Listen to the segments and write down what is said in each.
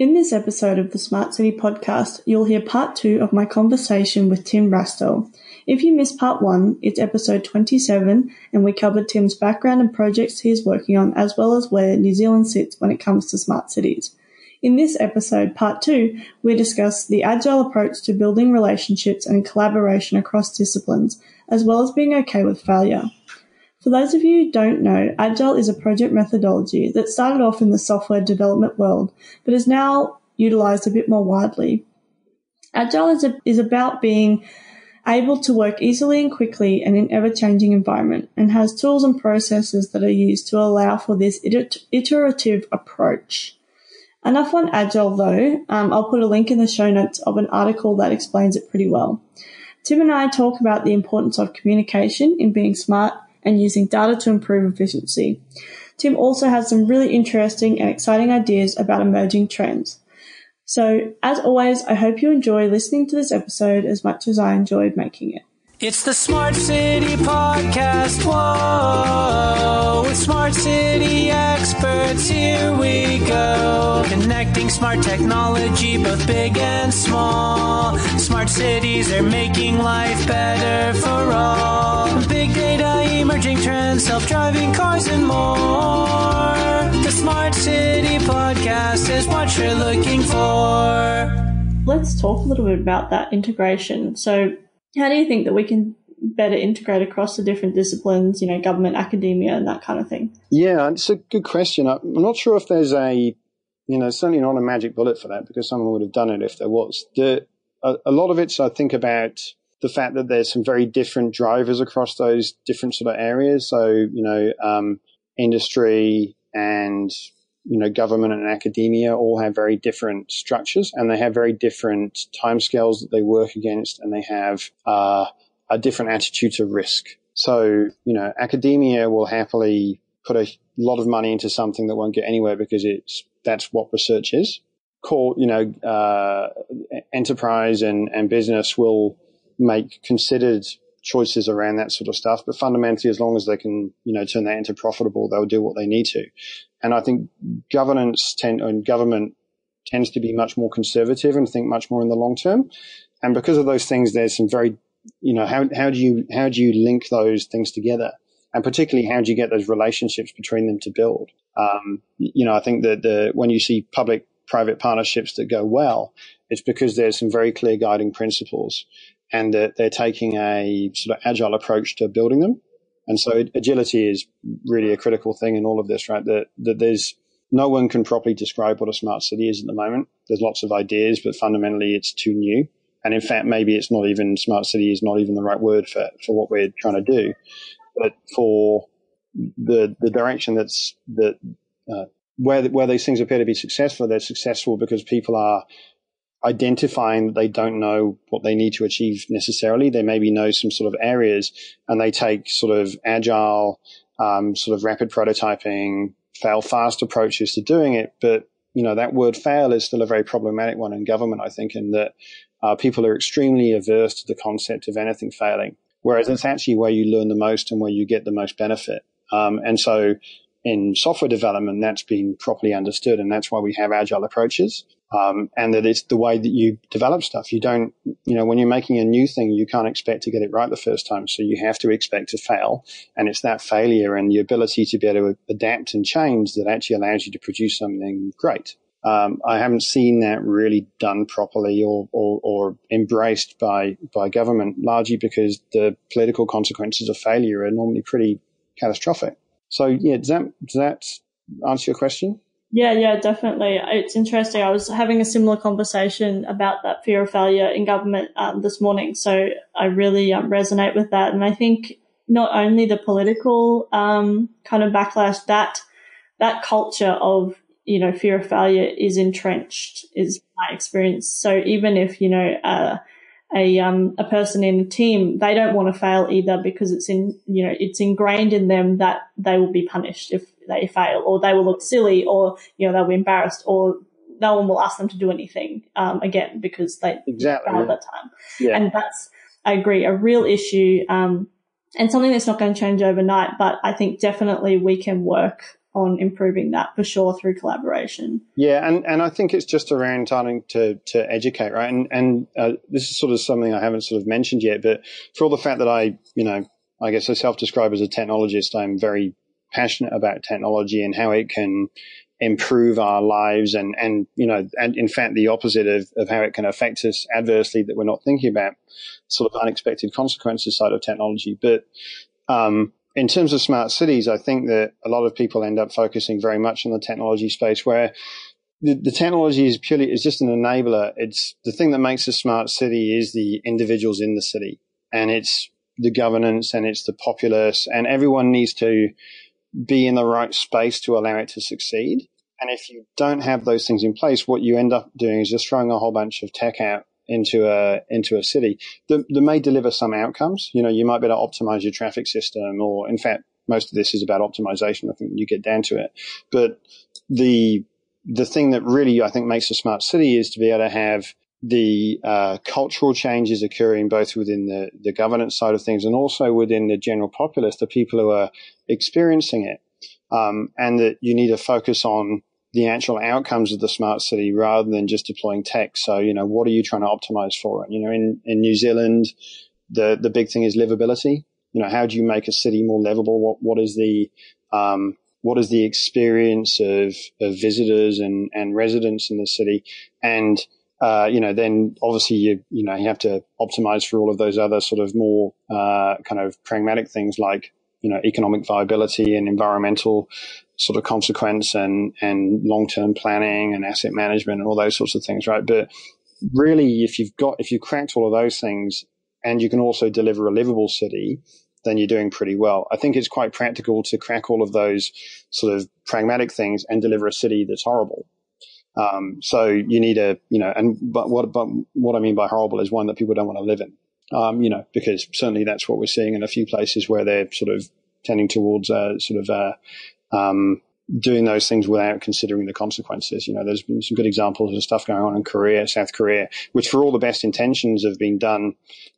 In this episode of the Smart City podcast, you'll hear part two of my conversation with Tim Rastall. If you missed part one, it's episode 27, and we covered Tim's background and projects he is working on, as well as where New Zealand sits when it comes to smart cities. In this episode, part two, we discuss the agile approach to building relationships and collaboration across disciplines, as well as being okay with failure. For those of you who don't know, Agile is a project methodology that started off in the software development world, but is now utilized a bit more widely. Agile is, a, is about being able to work easily and quickly in an ever-changing environment and has tools and processes that are used to allow for this iterative approach. Enough on Agile though. Um, I'll put a link in the show notes of an article that explains it pretty well. Tim and I talk about the importance of communication in being smart and using data to improve efficiency. Tim also has some really interesting and exciting ideas about emerging trends. So, as always, I hope you enjoy listening to this episode as much as I enjoyed making it. It's the Smart City Podcast. Whoa, with Smart City experts, here we go. Connecting smart technology, both big and small. Smart cities are making life better for all. Big data, emerging trends, self driving cars, and more. The Smart City Podcast is what you're looking for. Let's talk a little bit about that integration. So, how do you think that we can better integrate across the different disciplines, you know, government, academia, and that kind of thing? Yeah, it's a good question. I'm not sure if there's a, you know, certainly not a magic bullet for that because someone would have done it if there was. The, a, a lot of it's, I think, about the fact that there's some very different drivers across those different sort of areas. So, you know, um, industry and you know, government and academia all have very different structures and they have very different timescales that they work against and they have uh, a different attitude to risk. So, you know, academia will happily put a lot of money into something that won't get anywhere because it's that's what research is. Core, you know, uh, enterprise and, and business will make considered choices around that sort of stuff. But fundamentally, as long as they can, you know, turn that into profitable, they'll do what they need to. And I think governance tend, and government tends to be much more conservative and think much more in the long term. And because of those things, there's some very, you know, how, how do you, how do you link those things together? And particularly, how do you get those relationships between them to build? Um, you know, I think that the, when you see public private partnerships that go well, it's because there's some very clear guiding principles and that they're taking a sort of agile approach to building them. And so agility is really a critical thing in all of this, right? That, that there's no one can properly describe what a smart city is at the moment. There's lots of ideas, but fundamentally it's too new. And in fact, maybe it's not even smart city is not even the right word for, for what we're trying to do. But for the, the direction that's, that, uh, where, where these things appear to be successful, they're successful because people are identifying that they don't know what they need to achieve necessarily. They maybe know some sort of areas and they take sort of agile, um, sort of rapid prototyping, fail fast approaches to doing it. But, you know, that word fail is still a very problematic one in government, I think, in that uh, people are extremely averse to the concept of anything failing. Whereas it's actually where you learn the most and where you get the most benefit. Um, and so in software development, that's been properly understood. And that's why we have agile approaches. Um, and that it's the way that you develop stuff. You don't, you know, when you're making a new thing, you can't expect to get it right the first time. So you have to expect to fail. And it's that failure and the ability to be able to adapt and change that actually allows you to produce something great. Um, I haven't seen that really done properly or, or, or, embraced by, by government, largely because the political consequences of failure are normally pretty catastrophic. So yeah, does that, does that answer your question? Yeah, yeah, definitely. It's interesting. I was having a similar conversation about that fear of failure in government um, this morning. So I really um, resonate with that. And I think not only the political um, kind of backlash, that that culture of you know fear of failure is entrenched, is my experience. So even if you know uh, a um, a person in a team, they don't want to fail either because it's in you know it's ingrained in them that they will be punished if they fail, or they will look silly, or you know they'll be embarrassed, or no one will ask them to do anything um, again because they exactly, failed yeah. that time. Yeah. And that's I agree a real issue um, and something that's not going to change overnight. But I think definitely we can work on improving that for sure through collaboration. Yeah, and, and I think it's just around starting to, to educate, right? And and uh, this is sort of something I haven't sort of mentioned yet, but for all the fact that I, you know, I guess I self-describe as a technologist, I'm very passionate about technology and how it can improve our lives and, and, you know, and in fact, the opposite of, of how it can affect us adversely that we're not thinking about sort of unexpected consequences side of technology. But, um, in terms of smart cities, I think that a lot of people end up focusing very much on the technology space where the, the technology is purely, is just an enabler. It's the thing that makes a smart city is the individuals in the city and it's the governance and it's the populace and everyone needs to be in the right space to allow it to succeed. And if you don't have those things in place, what you end up doing is just throwing a whole bunch of tech out into a into a city that, that may deliver some outcomes. You know, you might be able to optimize your traffic system, or in fact, most of this is about optimization. I think you get down to it, but the the thing that really I think makes a smart city is to be able to have the uh, cultural changes occurring both within the, the governance side of things and also within the general populace, the people who are experiencing it, um, and that you need to focus on the actual outcomes of the smart city rather than just deploying tech. So, you know, what are you trying to optimize for? You know, in, in New Zealand, the, the big thing is livability. You know, how do you make a city more livable? What, what is the, um, what is the experience of, of visitors and, and residents in the city? And, uh, you know, then obviously you, you know, you have to optimize for all of those other sort of more, uh, kind of pragmatic things like, you know, economic viability and environmental sort of consequence and, and long-term planning and asset management and all those sorts of things, right? But really, if you've got, if you cracked all of those things and you can also deliver a livable city, then you're doing pretty well. I think it's quite practical to crack all of those sort of pragmatic things and deliver a city that's horrible. Um, so you need a, you know, and but what, but what I mean by horrible is one that people don't want to live in. Um, you know, because certainly that's what we're seeing in a few places where they're sort of tending towards uh, sort of uh, um, doing those things without considering the consequences. You know, there's been some good examples of stuff going on in Korea, South Korea, which for all the best intentions have been done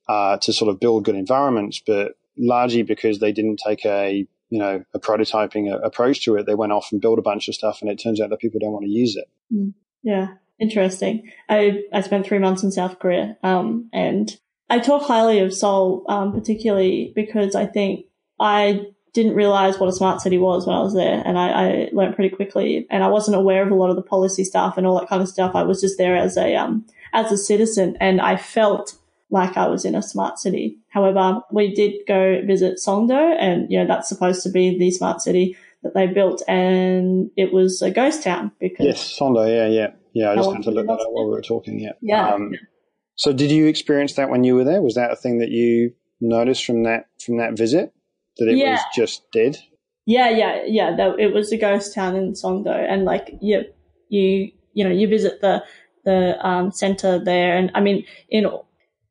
uh, to sort of build good environments, but largely because they didn't take a you know a prototyping approach to it. They went off and built a bunch of stuff, and it turns out that people don't want to use it. Mm. Yeah, interesting. I I spent three months in South Korea, um, and I talk highly of Seoul, um, particularly because I think I didn't realize what a smart city was when I was there, and I, I learned pretty quickly. And I wasn't aware of a lot of the policy stuff and all that kind of stuff. I was just there as a um, as a citizen, and I felt like I was in a smart city. However, we did go visit Songdo, and you know that's supposed to be the smart city that they built, and it was a ghost town because yes, Songdo, yeah, yeah, yeah. I just had to look that up while we were talking. Yeah, yeah. Um, so, did you experience that when you were there? Was that a thing that you noticed from that from that visit? that it yeah. was just dead? Yeah, yeah, yeah. That, it was a ghost town in Songdo, and like you, you, you know, you visit the the um, center there, and I mean, in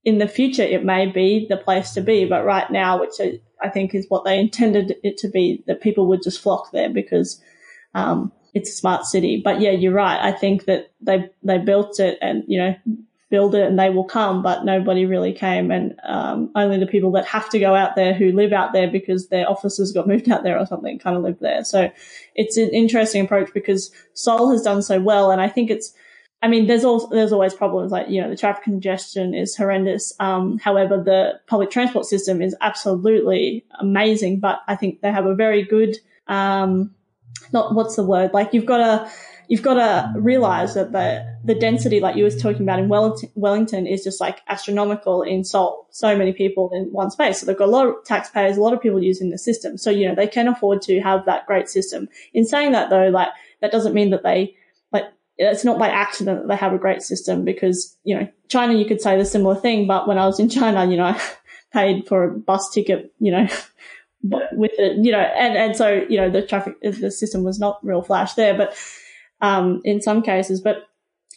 in the future, it may be the place to be, but right now, which I think is what they intended it to be, that people would just flock there because um, it's a smart city. But yeah, you're right. I think that they they built it, and you know, build it and they will come, but nobody really came. And um, only the people that have to go out there who live out there because their offices got moved out there or something kind of live there. So it's an interesting approach because Seoul has done so well. And I think it's, I mean, there's also, there's always problems like, you know, the traffic congestion is horrendous. Um, however, the public transport system is absolutely amazing, but I think they have a very good, um, not what's the word? Like you've got a, you've got to realize that the the density, like you were talking about in Wellington, is just like astronomical in Seoul. So many people in one space. So they've got a lot of taxpayers, a lot of people using the system. So you know they can afford to have that great system. In saying that though, like that doesn't mean that they like it's not by accident that they have a great system because you know China you could say the similar thing. But when I was in China, you know, I paid for a bus ticket, you know. with it, you know, and, and so, you know, the traffic, the system was not real flash there, but um, in some cases. But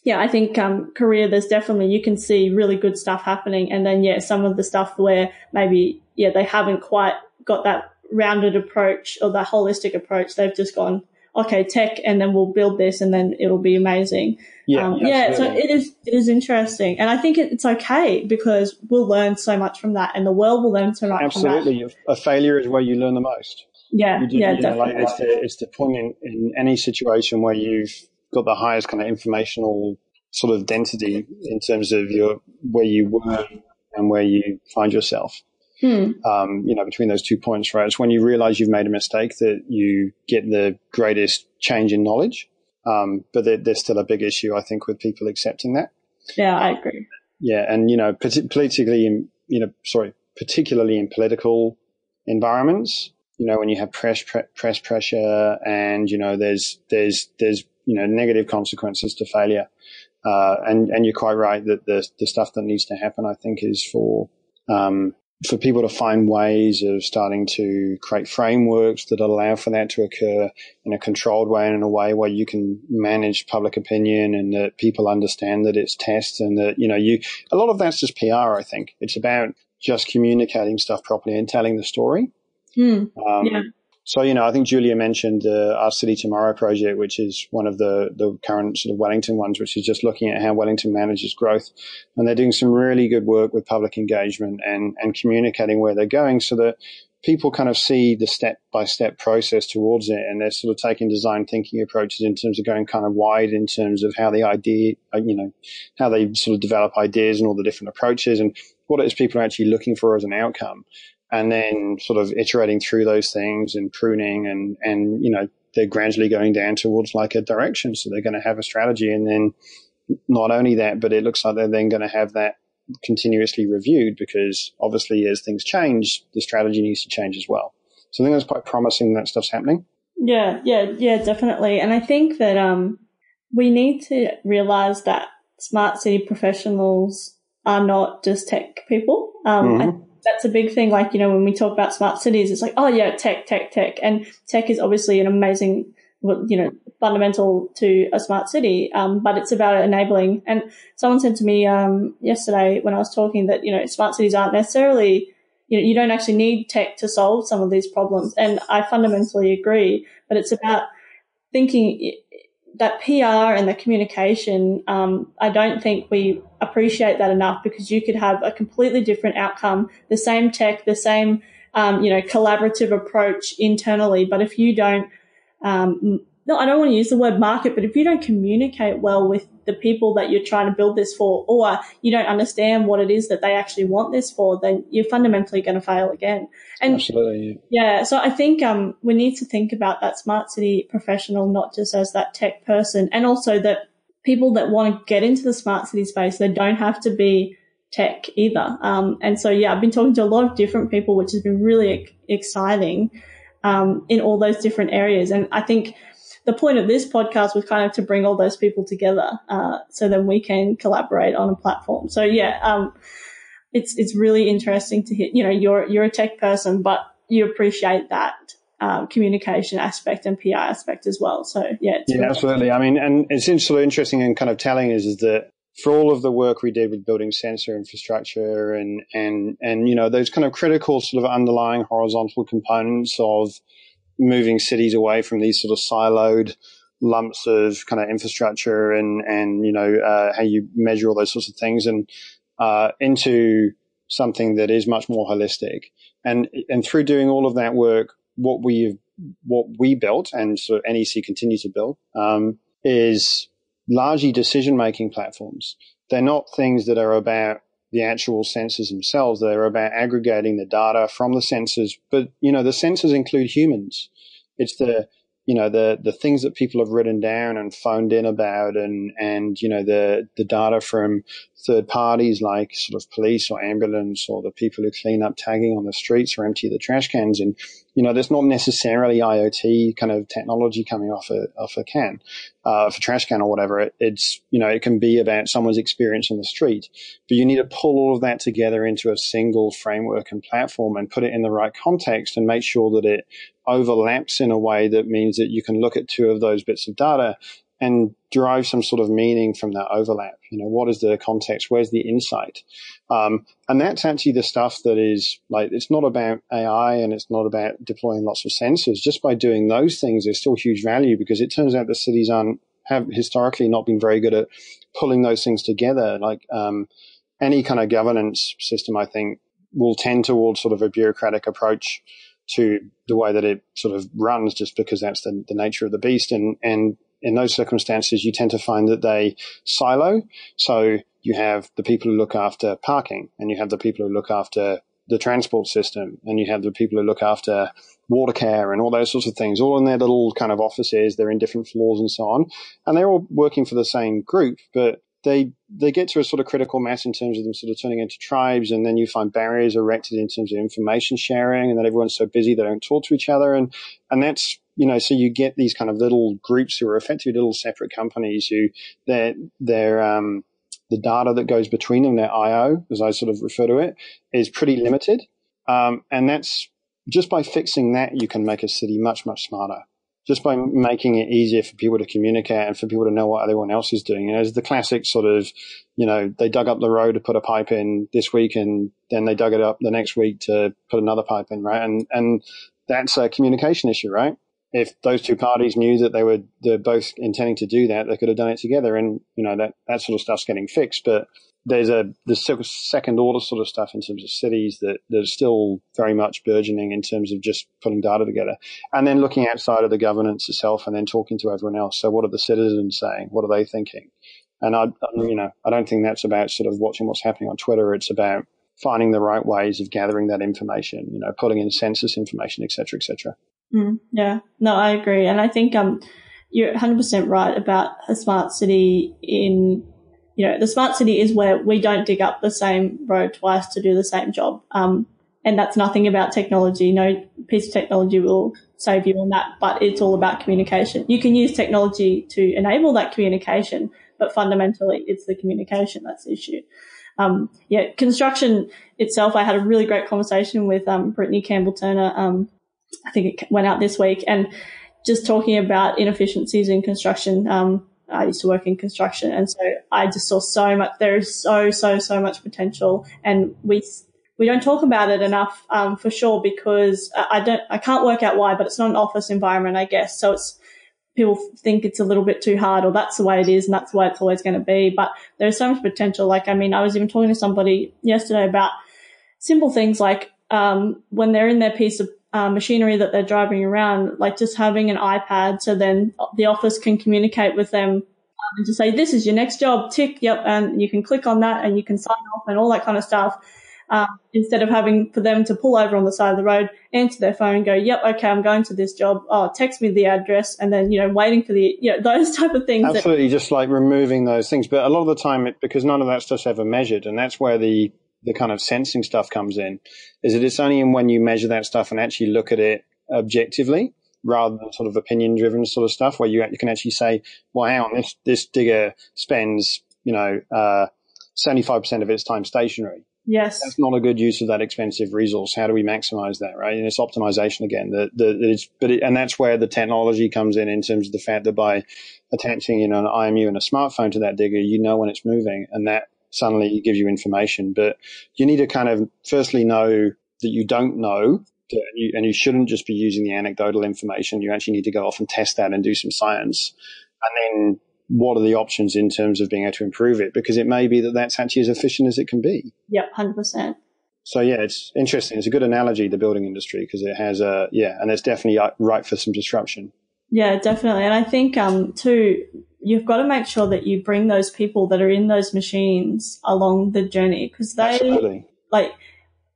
yeah, I think um, Korea, there's definitely you can see really good stuff happening, and then yeah, some of the stuff where maybe yeah they haven't quite got that rounded approach or that holistic approach. They've just gone okay, tech, and then we'll build this, and then it'll be amazing. Yeah, um, yeah. So it is it is interesting, and I think it, it's okay because we'll learn so much from that, and the world will learn so much. From that. Absolutely, a failure is where you learn the most. Yeah, You do- yeah, you know, definitely. like it's the it's the point in, in any situation where you've got the highest kind of informational sort of density in terms of your where you were and where you find yourself. Hmm. Um, you know, between those two points, right? It's when you realize you've made a mistake that you get the greatest change in knowledge. Um, but there, there's still a big issue, I think, with people accepting that. Yeah, I agree. Yeah, and you know, politically, in, you know, sorry, particularly in political environments, you know, when you have press pre- press pressure, and you know, there's there's there's you know negative consequences to failure, uh, and and you're quite right that the the stuff that needs to happen, I think, is for um, for people to find ways of starting to create frameworks that allow for that to occur in a controlled way and in a way where you can manage public opinion and that people understand that it's tests and that you know you a lot of that's just PR. I think it's about just communicating stuff properly and telling the story. Hmm. Um, Yeah. So you know, I think Julia mentioned the Our City Tomorrow project, which is one of the the current sort of Wellington ones, which is just looking at how Wellington manages growth, and they're doing some really good work with public engagement and and communicating where they're going, so that people kind of see the step by step process towards it, and they're sort of taking design thinking approaches in terms of going kind of wide in terms of how the idea, uh, you know, how they sort of develop ideas and all the different approaches and what it is people are actually looking for as an outcome and then sort of iterating through those things and pruning and and you know they're gradually going down towards like a direction so they're going to have a strategy and then not only that but it looks like they're then going to have that continuously reviewed because obviously as things change the strategy needs to change as well so i think that's quite promising that stuff's happening Yeah, yeah, yeah, definitely. And I think that um, we need to realize that smart city professionals are not just tech people. Um, Mhm. I that's a big thing. Like, you know, when we talk about smart cities, it's like, oh, yeah, tech, tech, tech. And tech is obviously an amazing, you know, fundamental to a smart city. Um, but it's about enabling. And someone said to me um, yesterday when I was talking that, you know, smart cities aren't necessarily you know, you don't actually need tech to solve some of these problems. And I fundamentally agree, but it's about thinking that PR and the communication. Um, I don't think we appreciate that enough because you could have a completely different outcome, the same tech, the same, um, you know, collaborative approach internally. But if you don't, um, no, I don't want to use the word market, but if you don't communicate well with the people that you're trying to build this for, or you don't understand what it is that they actually want this for, then you're fundamentally going to fail again. And absolutely yeah, so I think um, we need to think about that smart city professional not just as that tech person, and also that people that want to get into the smart city space, they don't have to be tech either. Um, and so yeah, I've been talking to a lot of different people, which has been really exciting um, in all those different areas. And I think the point of this podcast was kind of to bring all those people together, uh, so then we can collaborate on a platform. So yeah, um, it's it's really interesting to hear. You know, you're you're a tech person, but you appreciate that um, communication aspect and PR aspect as well. So yeah, it's yeah really- absolutely i mean and it's interesting and kind of telling is, is that for all of the work we did with building sensor infrastructure and and and you know those kind of critical sort of underlying horizontal components of moving cities away from these sort of siloed lumps of kind of infrastructure and and you know uh, how you measure all those sorts of things and uh, into something that is much more holistic and and through doing all of that work what we've what we built and sort of NEC continue to build um, is largely decision making platforms. They're not things that are about the actual sensors themselves. They're about aggregating the data from the sensors. But you know, the sensors include humans. It's the you know the the things that people have written down and phoned in about, and and you know the the data from third parties like sort of police or ambulance or the people who clean up tagging on the streets or empty the trash cans and you know there's not necessarily IoT kind of technology coming off a off a can uh, for trash can or whatever. It, it's you know it can be about someone's experience in the street but you need to pull all of that together into a single framework and platform and put it in the right context and make sure that it overlaps in a way that means that you can look at two of those bits of data and derive some sort of meaning from that overlap. You know, what is the context? Where's the insight? Um, and that's actually the stuff that is like, it's not about AI and it's not about deploying lots of sensors. Just by doing those things, there's still huge value because it turns out the cities aren't, have historically not been very good at pulling those things together. Like, um, any kind of governance system, I think will tend towards sort of a bureaucratic approach to the way that it sort of runs just because that's the, the nature of the beast. And, and in those circumstances, you tend to find that they silo. So you have the people who look after parking and you have the people who look after the transport system and you have the people who look after water care and all those sorts of things, all in their little kind of offices. They're in different floors and so on. And they're all working for the same group, but they they get to a sort of critical mass in terms of them sort of turning into tribes, and then you find barriers erected in terms of information sharing, and that everyone's so busy they don't talk to each other, and and that's you know so you get these kind of little groups who are effectively little separate companies who they're they're um, the data that goes between them, their I/O, as I sort of refer to it, is pretty limited, um, and that's just by fixing that you can make a city much much smarter just by making it easier for people to communicate and for people to know what everyone else is doing. You know, it's the classic sort of, you know, they dug up the road to put a pipe in this week and then they dug it up the next week to put another pipe in, right? And, and that's a communication issue, right? If those two parties knew that they were they're both intending to do that, they could have done it together. And, you know, that, that sort of stuff's getting fixed. But there's a the second order sort of stuff in terms of cities that that's still very much burgeoning in terms of just putting data together, and then looking outside of the governance itself, and then talking to everyone else. So, what are the citizens saying? What are they thinking? And I, you know, I don't think that's about sort of watching what's happening on Twitter. It's about finding the right ways of gathering that information. You know, putting in census information, etc., etc. Mm, yeah, no, I agree, and I think um, you're 100 percent right about a smart city in you know, the smart city is where we don't dig up the same road twice to do the same job. Um, and that's nothing about technology. No piece of technology will save you on that, but it's all about communication. You can use technology to enable that communication, but fundamentally it's the communication that's the issue. Um, yeah, construction itself, I had a really great conversation with, um, Brittany Campbell Turner. Um, I think it went out this week and just talking about inefficiencies in construction. Um, I used to work in construction, and so I just saw so much. There is so so so much potential, and we we don't talk about it enough um, for sure because I don't I can't work out why, but it's not an office environment, I guess. So it's people think it's a little bit too hard, or that's the way it is, and that's the way it's always going to be. But there's so much potential. Like I mean, I was even talking to somebody yesterday about simple things like um, when they're in their piece of uh, machinery that they're driving around, like just having an iPad so then the office can communicate with them um, and to say, this is your next job, tick, yep, and you can click on that and you can sign off and all that kind of stuff. Um, instead of having for them to pull over on the side of the road, answer their phone go, yep, okay, I'm going to this job. Oh, text me the address and then, you know, waiting for the, you know, those type of things. Absolutely. That- just like removing those things. But a lot of the time, it, because none of that stuff's ever measured and that's where the the kind of sensing stuff comes in is that it's only when you measure that stuff and actually look at it objectively rather than sort of opinion driven sort of stuff where you, you can actually say, well, hang on, this, this digger spends, you know, uh, 75% of its time stationary. Yes. That's not a good use of that expensive resource. How do we maximize that, right? And it's optimization again. The, the, it's, but it, and that's where the technology comes in in terms of the fact that by attaching, you know, an IMU and a smartphone to that digger, you know when it's moving and that suddenly gives you information. But you need to kind of firstly know that you don't know. That you, and you shouldn't just be using the anecdotal information. You actually need to go off and test that and do some science. And then what are the options in terms of being able to improve it? Because it may be that that's actually as efficient as it can be. Yep, 100%. So yeah, it's interesting. It's a good analogy, the building industry, because it has a, yeah, and it's definitely ripe for some disruption. Yeah, definitely. And I think, um, too, you've got to make sure that you bring those people that are in those machines along the journey because they Absolutely. like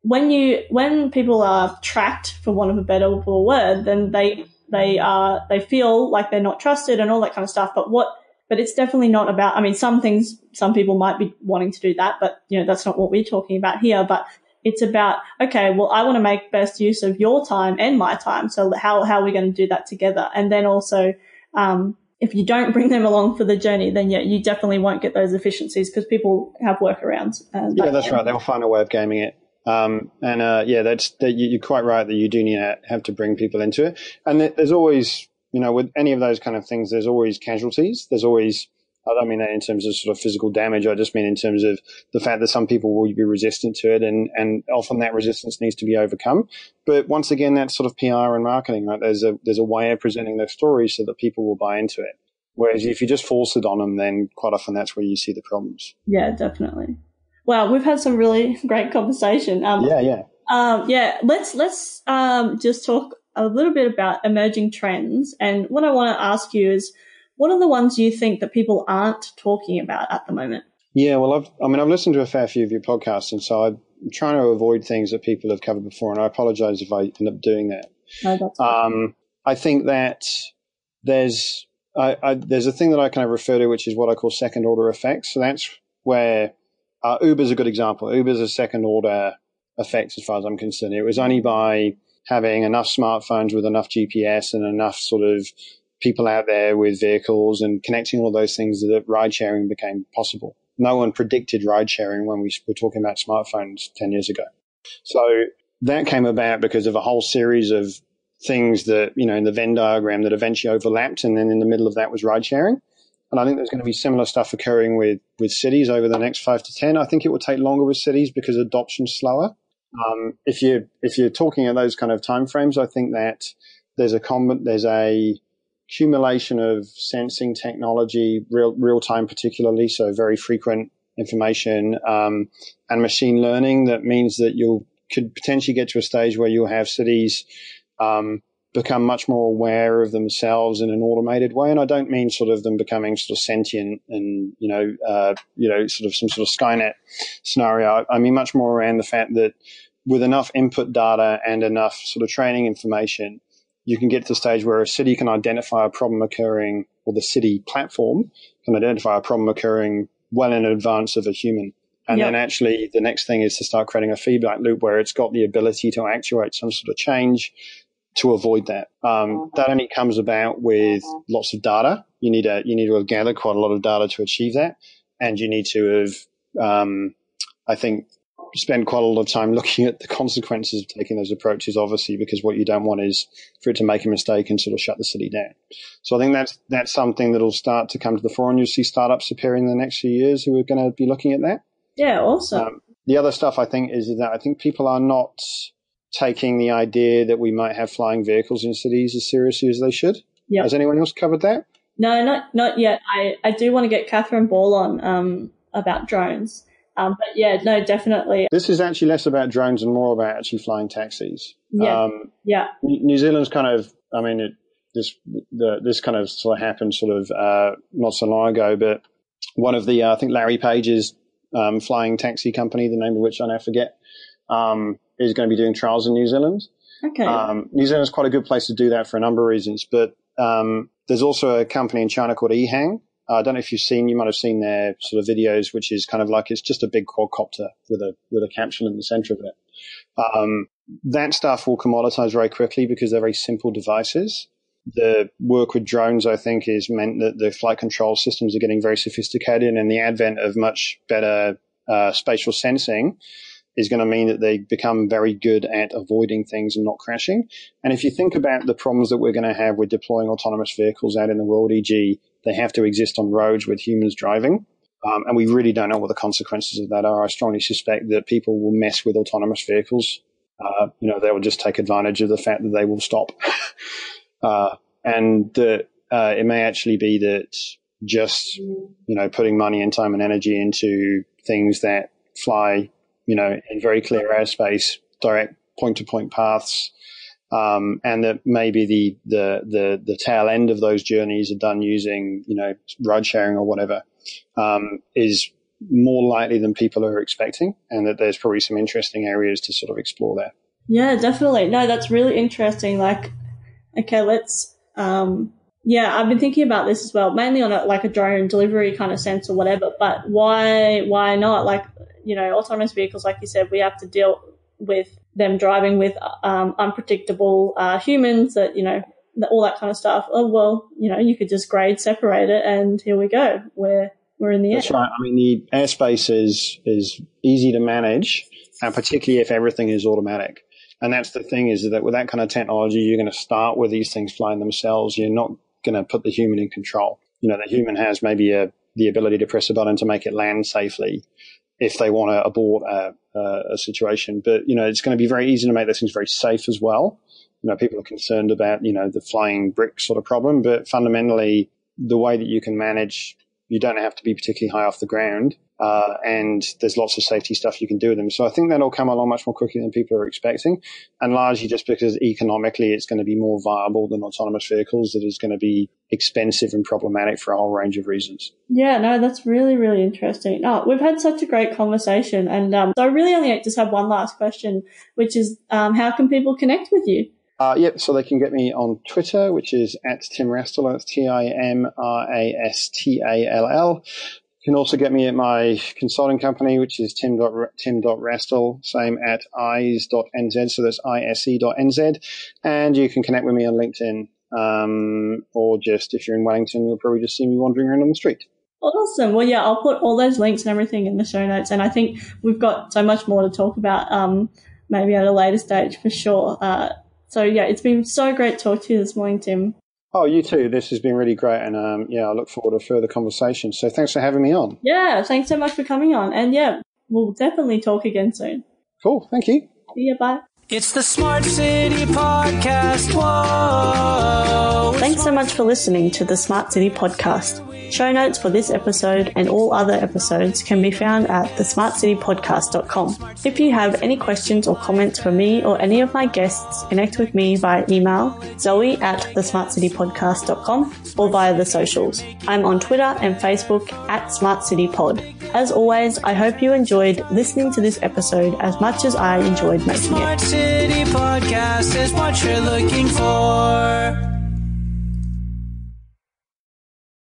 when you when people are tracked for want of a better word then they they are they feel like they're not trusted and all that kind of stuff but what but it's definitely not about i mean some things some people might be wanting to do that but you know that's not what we're talking about here but it's about okay well i want to make best use of your time and my time so how how are we going to do that together and then also um, if you don't bring them along for the journey, then yeah, you definitely won't get those efficiencies because people have workarounds. Uh, yeah, that's right. They'll find a way of gaming it. Um, and uh, yeah, that's that you're quite right that you do need to have to bring people into it. And there's always, you know, with any of those kind of things, there's always casualties. There's always I don't mean that in terms of sort of physical damage. I just mean in terms of the fact that some people will be resistant to it, and and often that resistance needs to be overcome. But once again, that's sort of PR and marketing. Right? There's a there's a way of presenting those stories so that people will buy into it. Whereas if you just force it on them, then quite often that's where you see the problems. Yeah, definitely. Well, we've had some really great conversation. Um, yeah, yeah. Um, yeah, let's let's um, just talk a little bit about emerging trends. And what I want to ask you is, what are the ones you think that people aren't talking about at the moment? Yeah, well, I've, I mean, I've listened to a fair few of your podcasts, and so I'm trying to avoid things that people have covered before, and I apologize if I end up doing that. No, that's um, I think that there's I, I, there's a thing that I kind of refer to, which is what I call second order effects. So that's where uh, Uber's a good example. Uber's a second order effect, as far as I'm concerned. It was only by having enough smartphones with enough GPS and enough sort of people out there with vehicles and connecting all those things that ride sharing became possible. No one predicted ride sharing when we were talking about smartphones 10 years ago. So that came about because of a whole series of things that, you know, in the Venn diagram that eventually overlapped. And then in the middle of that was ride sharing. And I think there's going to be similar stuff occurring with, with cities over the next five to 10. I think it will take longer with cities because adoption's slower. Um, if you if you're talking at those kind of timeframes, I think that there's a com- there's a accumulation of sensing technology, real real time particularly, so very frequent information um, and machine learning. That means that you could potentially get to a stage where you'll have cities um, become much more aware of themselves in an automated way. And I don't mean sort of them becoming sort of sentient and, you know, uh, you know, sort of some sort of Skynet scenario. I mean much more around the fact that with enough input data and enough sort of training information, you can get to the stage where a city can identify a problem occurring or the city platform can identify a problem occurring well in advance of a human. And yep. then actually the next thing is to start creating a feedback loop where it's got the ability to actuate some sort of change to avoid that. Um, mm-hmm. that only comes about with mm-hmm. lots of data. You need to you need to have gathered quite a lot of data to achieve that, and you need to have, um, I think, spend quite a lot of time looking at the consequences of taking those approaches. Obviously, because what you don't want is for it to make a mistake and sort of shut the city down. So I think that's that's something that'll start to come to the fore, and you'll see startups appearing in the next few years who are going to be looking at that. Yeah, awesome. Um, the other stuff I think is that I think people are not taking the idea that we might have flying vehicles in cities as seriously as they should. Yep. Has anyone else covered that? No, not not yet. I, I do want to get Catherine Ball on um, about drones. Um, but yeah, no, definitely. This is actually less about drones and more about actually flying taxis. Yeah. Um, yeah. New Zealand's kind of, I mean, it, this the, this kind of sort of happened sort of uh, not so long ago, but one of the uh, I think Larry Page's um, flying taxi company, the name of which I now forget, um, is going to be doing trials in New Zealand. Okay. Um, New Zealand is quite a good place to do that for a number of reasons, but um, there's also a company in China called Ehang. Uh, I don't know if you've seen, you might have seen their sort of videos, which is kind of like it's just a big quadcopter with a with a capsule in the center of it. Um, that stuff will commoditize very quickly because they're very simple devices. The work with drones, I think, is meant that the flight control systems are getting very sophisticated, and the advent of much better uh, spatial sensing is going to mean that they become very good at avoiding things and not crashing. And if you think about the problems that we're going to have with deploying autonomous vehicles out in the world, e.g., they have to exist on roads with humans driving. Um, and we really don't know what the consequences of that are. I strongly suspect that people will mess with autonomous vehicles. Uh, you know, they will just take advantage of the fact that they will stop. uh, and that uh, it may actually be that just, you know, putting money and time and energy into things that fly you know, in very clear airspace, direct point to point paths, um, and that maybe the, the, the, the, tail end of those journeys are done using, you know, ride sharing or whatever, um, is more likely than people are expecting, and that there's probably some interesting areas to sort of explore there. Yeah, definitely. No, that's really interesting. Like, okay, let's, um, yeah, I've been thinking about this as well, mainly on a, like a drone delivery kind of sense or whatever. But why, why not? Like, you know, autonomous vehicles, like you said, we have to deal with them driving with um, unpredictable uh, humans that, you know, all that kind of stuff. Oh, well, you know, you could just grade separate it and here we go. We're, we're in the That's air. right. I mean, the airspace is, is easy to manage and particularly if everything is automatic. And that's the thing is that with that kind of technology, you're going to start with these things flying themselves. You're not going to put the human in control. You know, the human has maybe a, the ability to press a button to make it land safely, if they want to abort a, a, situation. But, you know, it's going to be very easy to make those things very safe as well. You know, people are concerned about, you know, the flying brick sort of problem, but fundamentally, the way that you can manage you don't have to be particularly high off the ground. Uh, and there's lots of safety stuff you can do with them. So I think that'll come along much more quickly than people are expecting, and largely just because economically it's going to be more viable than autonomous vehicles that is going to be expensive and problematic for a whole range of reasons. Yeah, no, that's really, really interesting. Oh, we've had such a great conversation, and um, so I really only just have one last question, which is um, how can people connect with you? Uh, yep, so they can get me on Twitter, which is at Tim Rastall. That's T I M R A S T A L L. You can also get me at my consulting company, which is tim. tim.tim.rastall, same at eyes.nz, so that's ise.nz. And you can connect with me on LinkedIn, um, or just if you're in Wellington, you'll probably just see me wandering around on the street. Awesome. Well, yeah, I'll put all those links and everything in the show notes. And I think we've got so much more to talk about, um, maybe at a later stage for sure. Uh, so yeah, it's been so great to talk to you this morning, Tim. Oh, you too. This has been really great, and um, yeah, I look forward to further conversations. So thanks for having me on. Yeah, thanks so much for coming on, and yeah, we'll definitely talk again soon. Cool. Thank you. See you. Bye. It's the Smart City Podcast. Whoa. Thanks so much for listening to the Smart City Podcast. Show notes for this episode and all other episodes can be found at thesmartcitypodcast.com. If you have any questions or comments for me or any of my guests, connect with me via email, zoe at thesmartcitypodcast.com or via the socials. I'm on Twitter and Facebook at smartcitypod. As always, I hope you enjoyed listening to this episode as much as I enjoyed making Smart it. City Podcast is what you're looking for.